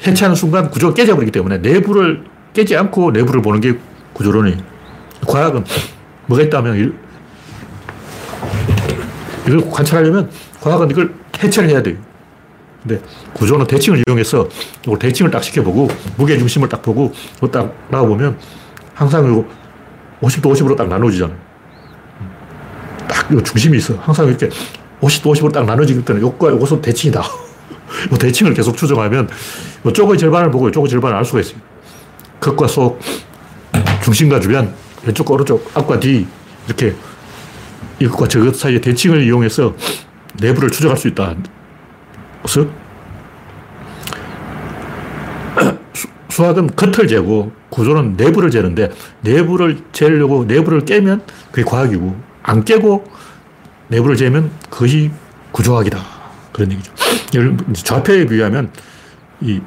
A: 해체하는 순간 구조가 깨져버리기 때문에 내부를 깨지 않고 내부를 보는 게 구조론이에요. 과학은 뭐가 있다면 이걸 관찰하려면 과학은 이걸 해체를 해야 돼요. 근데 구조는 대칭을 이용해서 이걸 대칭을 딱 시켜보고 무게 중심을 딱 보고 딱 나와보면 항상 이거 50도 50으로 딱 나눠지잖아요. 딱 이거 중심이 있어. 항상 이렇게 50도 50으로 딱 나눠지기 때문에 요거과 요것은 대칭이다. 이 대칭을 계속 추정하면 이쪽의 절반을 보고 이쪽의 절반을 알 수가 있어요. 극과 속, 중심과 주변, 왼쪽과 오른쪽, 앞과 뒤 이렇게 이것과 저것 사이의 대칭을 이용해서 내부를 추적할 수 있다. 그래서 수학은 겉을 재고 구조는 내부를 재는데 내부를 재려고 내부를 깨면 그게 과학이고 안 깨고 내부를 재면 그것이 구조학이다. 그런 얘기죠. 좌표에 비하면 이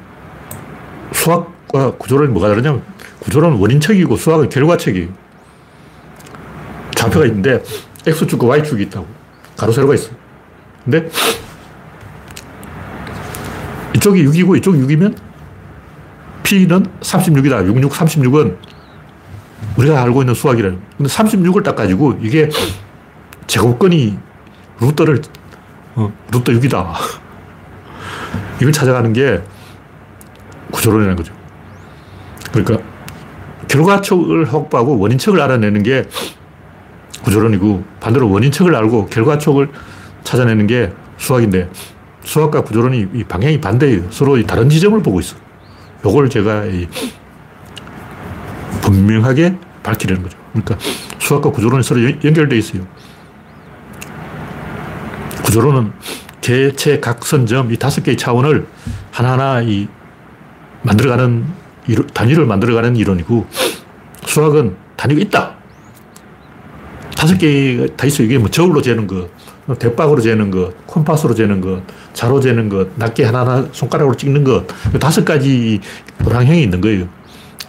A: 수학과 구조는 뭐가 다르냐면 구조는 원인책이고 수학은 결과책이에요. 좌표가 있는데 X축과 Y축이 있다고. 가로, 세로가 있어. 근데 이쪽이 6이고 이쪽이 6이면 P는 36이다. 66, 36은 우리가 알고 있는 수학이래요. 근데 36을 딱 가지고 이게 제곱근이 루터를, 어, 루터 6이다. 이걸 찾아가는 게 구조론이라는 거죠. 그러니까 결과촉을 확보하고 원인척을 알아내는 게 구조론이고 반대로 원인척을 알고 결과촉을 찾아내는 게 수학인데 수학과 구조론이 이 방향이 반대예요. 서로 다른 지점을 보고 있어. 요걸 제가 분명하게 밝히려는 거죠. 그러니까 수학과 구조론이 서로 연결되어 있어요. 구조론은 개체, 각 선점 이 다섯 개의 차원을 하나하나 이 만들어가는 단위를 만들어가는 이론이고 수학은 단위가 있다. 다섯 개가 다 있어요. 이게 뭐 저울로 재는 거, 대박으로 재는 것, 콤파스로 재는 것, 자로 재는 것, 낱개 하나하나 손가락으로 찍는 것, 다섯 가지 도량형이 있는 거예요.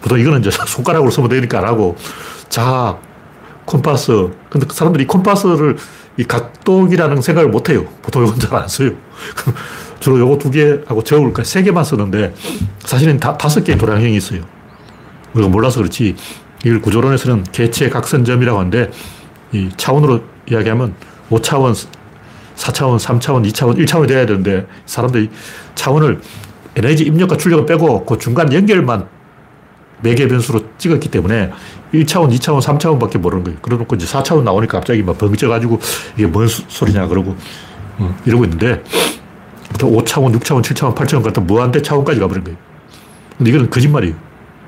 A: 보통 이거는 이제 손가락으로 쓰면 되니까 안 하고, 자, 콤파스. 근데 사람들이 콤파스를 이 각도기라는 생각을 못 해요. 보통 이건 잘 안 써요. 주로 요거 두 개하고 저울까지 세 개만 쓰는데 사실은 다, 다섯 개의 도량형이 있어요. 우리가 몰라서 그렇지. 이걸 구조론에서는 개체 각선점이라고 하는데 이 차원으로 이야기하면 5차원, 4차원, 3차원, 2차원, 1차원이 돼야 되는데 사람들이 차원을 에너지 입력과 출력을 빼고 그 중간 연결만 매개 변수로 찍었기 때문에 1차원, 2차원, 3차원밖에 모르는 거예요. 그러놓고 이제 4차원 나오니까 갑자기 막 벙쪄가지고 이게 뭔 소리냐 그러고 어, 이러고 있는데 5차원, 6차원, 7차원, 8차원 같은 무한대 차원까지 가버린 거예요. 근데 이건 거짓말이에요.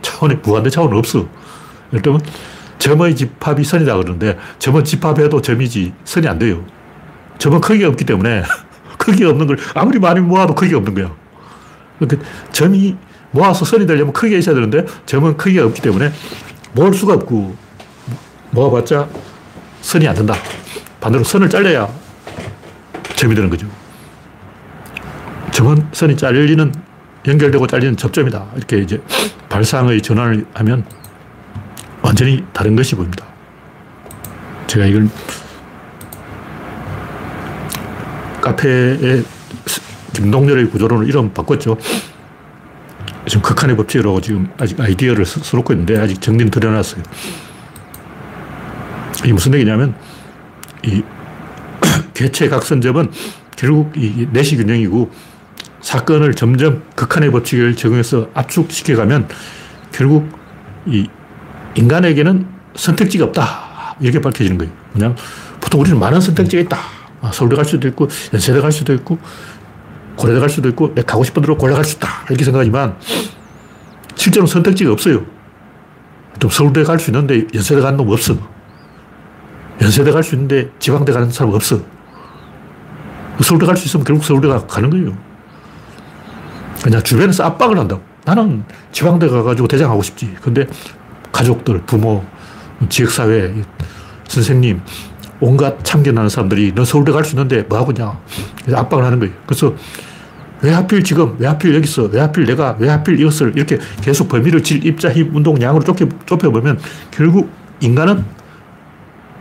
A: 차원이, 무한대 차원은 없어. 예를 들면 점의 집합이 선이다 그러는데 점은 집합해도 점이지 선이 안 돼요. 점은 크기가 없기 때문에 크기가 없는 걸 아무리 많이 모아도 크기가 없는 거야. 그러니까 점이 모아서 선이 되려면 크기가 있어야 되는데 점은 크기가 없기 때문에 모을 수가 없고 모아봤자 선이 안 된다. 반대로 선을 잘려야 점이 되는 거죠. 점은 선이 잘리는 연결되고 잘리는 접점이다. 이렇게 이제 발상의 전환을 하면 완전히 다른 것이 보입니다. 제가 이걸 카페에 김동렬의 구조론을 이름 바꿨죠. 지금 극한의 법칙이라고 지금 아직 아이디어를 써놓고 있는데 아직 정리는 드려놨어요. 이 무슨 얘기냐면 이 개체 각선점은 결국 이 내시 균형이고 사건을 점점 극한의 법칙을 적용해서 압축시켜가면 결국 이 인간에게는 선택지가 없다. 이렇게 밝혀지는 거예요. 그냥 보통 우리는 많은 선택지가 있다. 아, 서울대 갈 수도 있고, 연세대 갈 수도 있고, 고려대 갈 수도 있고, 가고 싶은 대로 골라갈 수 있다. 이렇게 생각하지만, 실제로 선택지가 없어요. 좀 서울대 갈 수 있는데 연세대 가는 놈 없어. 연세대 갈 수 있는데 지방대 가는 사람 없어. 서울대 갈 수 있으면 결국 서울대 가는 거예요. 그냥 주변에서 압박을 한다고. 나는 지방대 가가지고 대장하고 싶지. 근데 가족들, 부모, 지역사회, 선생님, 온갖 참견하는 사람들이 너 서울대 갈 수 있는데 뭐 하고냐. 압박을 하는 거예요. 그래서 왜 하필 지금, 왜 하필 여기서, 왜 하필 내가, 왜 하필 이것을 이렇게 계속 범위를 질, 입자, 힘, 운동, 양으로 좁혀, 좁혀보면 결국 인간은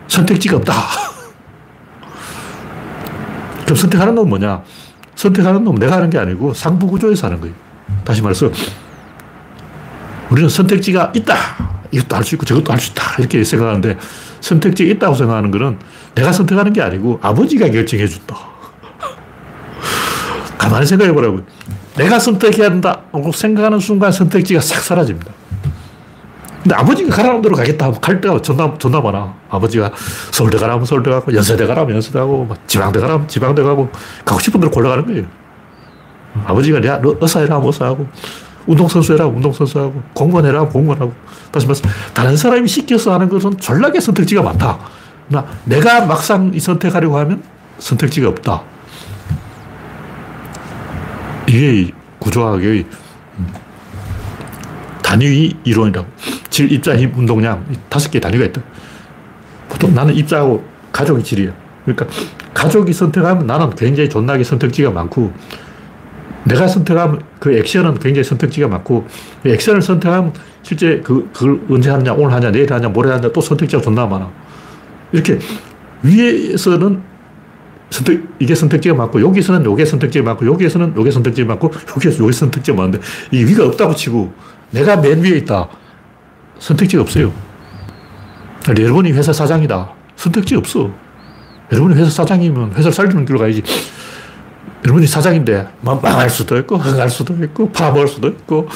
A: 선택지가 없다. 그럼 선택하는 놈은 뭐냐? 선택하는 놈은 내가 하는 게 아니고 상부 구조에서 하는 거예요. 다시 말해서 우리는 선택지가 있다. 이것도 할 수 있고 저것도 할 수 있다. 이렇게 생각하는데 선택지가 있다고 생각하는 거는 내가 선택하는 게 아니고 아버지가 결정해 준다. 가만히 생각해 보라고. 내가 선택해야 한다고 생각하는 순간 선택지가 싹 사라집니다. 근데 아버지가 가라는 대로 가겠다 하면 갈 데가 존나, 존나 많아. 아버지가 서울대 가라면 서울대 가고, 연세대 가라면 연세대 가고, 지방대 가라면 지방대 가고, 가고 싶은 대로 골라가는 거예요. 아버지가 야, 너 의사해라 의사하고, 운동선수 해라 운동선수 하고, 공무원 해라 공무원 하고. 다시 말해서, 다른 사람이 시켜서 하는 것은 전락의 선택지가 많다. 나, 내가 막상 이 선택하려고 하면 선택지가 없다. 이게 구조학의 단위 이론이라고. 질, 입자, 힘, 운동량. 다섯 개 단위가 있다. 보통 나는 입자하고 가족이 질이야. 그러니까 가족이 선택하면 나는 굉장히 존나게 선택지가 많고 내가 선택하면 그 액션은 굉장히 선택지가 많고 액션을 선택하면 실제 그, 그걸 언제 하느냐, 오늘 하냐, 내일 하냐, 모레 하냐 또 선택지가 존나 많아. 이렇게 위에서는 선택, 이게 선택지가 많고, 여기서는 요게 선택지가 많고, 여기에서는 요게 선택지가 많고, 여기에서 요게 선택지가 많은데, 이 위가 없다고 치고, 내가 맨 위에 있다. 선택지가 없어요. 여러분이 회사 사장이다. 선택지 없어. 여러분이 회사 사장이면 회사를 살리는 길로 가야지. 여러분이 사장인데 망할 수도 있고 흥할 수도 있고 파먹을 수도 있고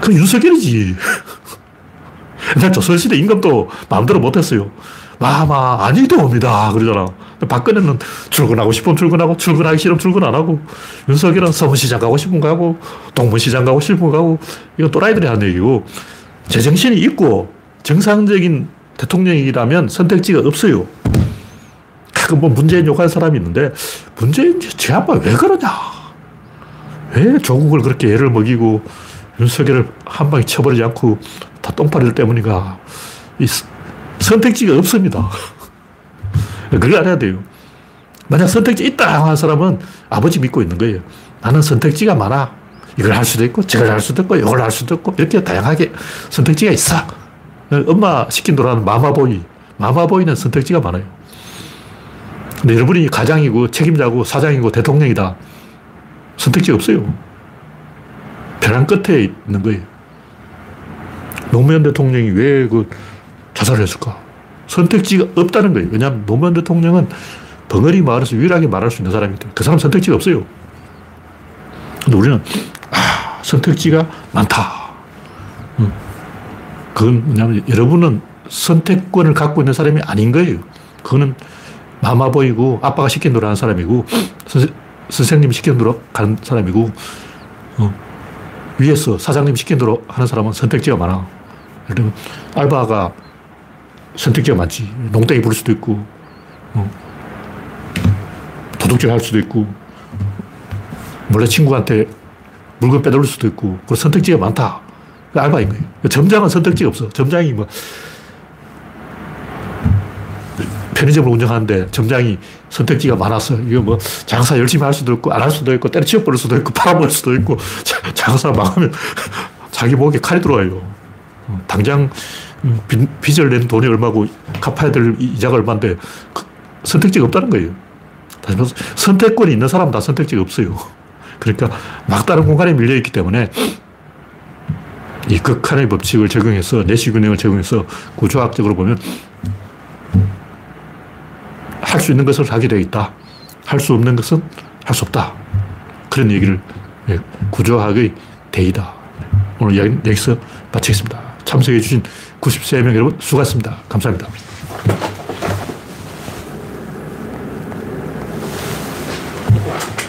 A: 그 윤석열이지. 옛날 조선시대 임금도 마음대로 못했어요. 마마 아니도 옵니다. 그러잖아. 박근혜는 출근하고 싶으면 출근하고 출근하기 싫으면 출근 안 하고 윤석열은 서문시장 가고 싶으면 가고 동문시장 가고 싶으면 가고 이건 또라이들이 하는 얘기고 제정신이 있고 정상적인 대통령이라면 선택지가 없어요. 가끔 뭐 문재인 욕하는 사람이 있는데 문재인 제 아빠 왜 그러냐? 왜 조국을 그렇게 애를 먹이고 윤석열을 한 방에 쳐버리지 않고 다 똥파리들 때문인가? 이 선택지가 없습니다. 그걸 알아야 돼요. 만약 선택지 있다 하는 사람은 아버지 믿고 있는 거예요. 나는 선택지가 많아. 이걸 할 수도 있고, 저걸 할 수도 있고, 이걸 할 수도 있고, 이렇게 다양하게 선택지가 있어. 엄마 시킨 하는 마마보이. 마마보이는 선택지가 많아요. 근데 여러분이 가장이고, 책임자고, 사장이고, 대통령이다. 선택지 없어요. 벼랑 끝에 있는 거예요. 노무현 대통령이 왜 그 자살을 했을까? 선택지가 없다는 거예요. 왜냐하면 노무현 대통령은 벙어리 마을에서 유일하게 말할 수 있는 사람이기 그 사람 선택지가 없어요. 근데 우리는 아, 선택지가 많다. 그건 뭐냐면 여러분은 선택권을 갖고 있는 사람이 아닌 거예요. 그거는 마마보이고 아빠가 대로 하는 사람이고 선생, 님이 시킨 대로 가는 사람이고 어, 위에서 사장님 시킨 대로 하는 사람은 선택지가 많아. 예를 들면 알바가 선택지가 많지. 농땡이 부를 수도 있고, 어. 도둑질 할 수도 있고, 몰래 친구한테 물건 빼돌릴 수도 있고, 그 선택지가 많다. 그 알바인 거예요. 점장은 선택지가 없어. 점장이 뭐, 편의점을 운영하는데 점장이 선택지가 많아서 이거 뭐 장사 열심히 할 수도 있고 안 할 수도 있고 때려치워 버릴 수도 있고 팔아버릴 수도 있고 장사 망하면 자기 목에 칼이 들어와요. 어, 당장 빚, 을 낸 돈이 얼마고 갚아야 될 이자가 얼마인데 그 선택지가 없다는 거예요. 다시 말해서 선택권이 있는 사람은 다 선택지가 없어요. 그러니까 막다른 공간에 밀려있기 때문에 이 극한의 법칙을 적용해서 내시균형을 적용해서 구조학적으로 보면 할 수 있는 것을 하게 되어 있다. 할 수 없는 것은 할 수 없다. 그런 얘기를 예, 구조학의 대이다. 오늘 여기서 마치겠습니다. 참석해주신 93명 여러분 수고하셨습니다. 감사합니다.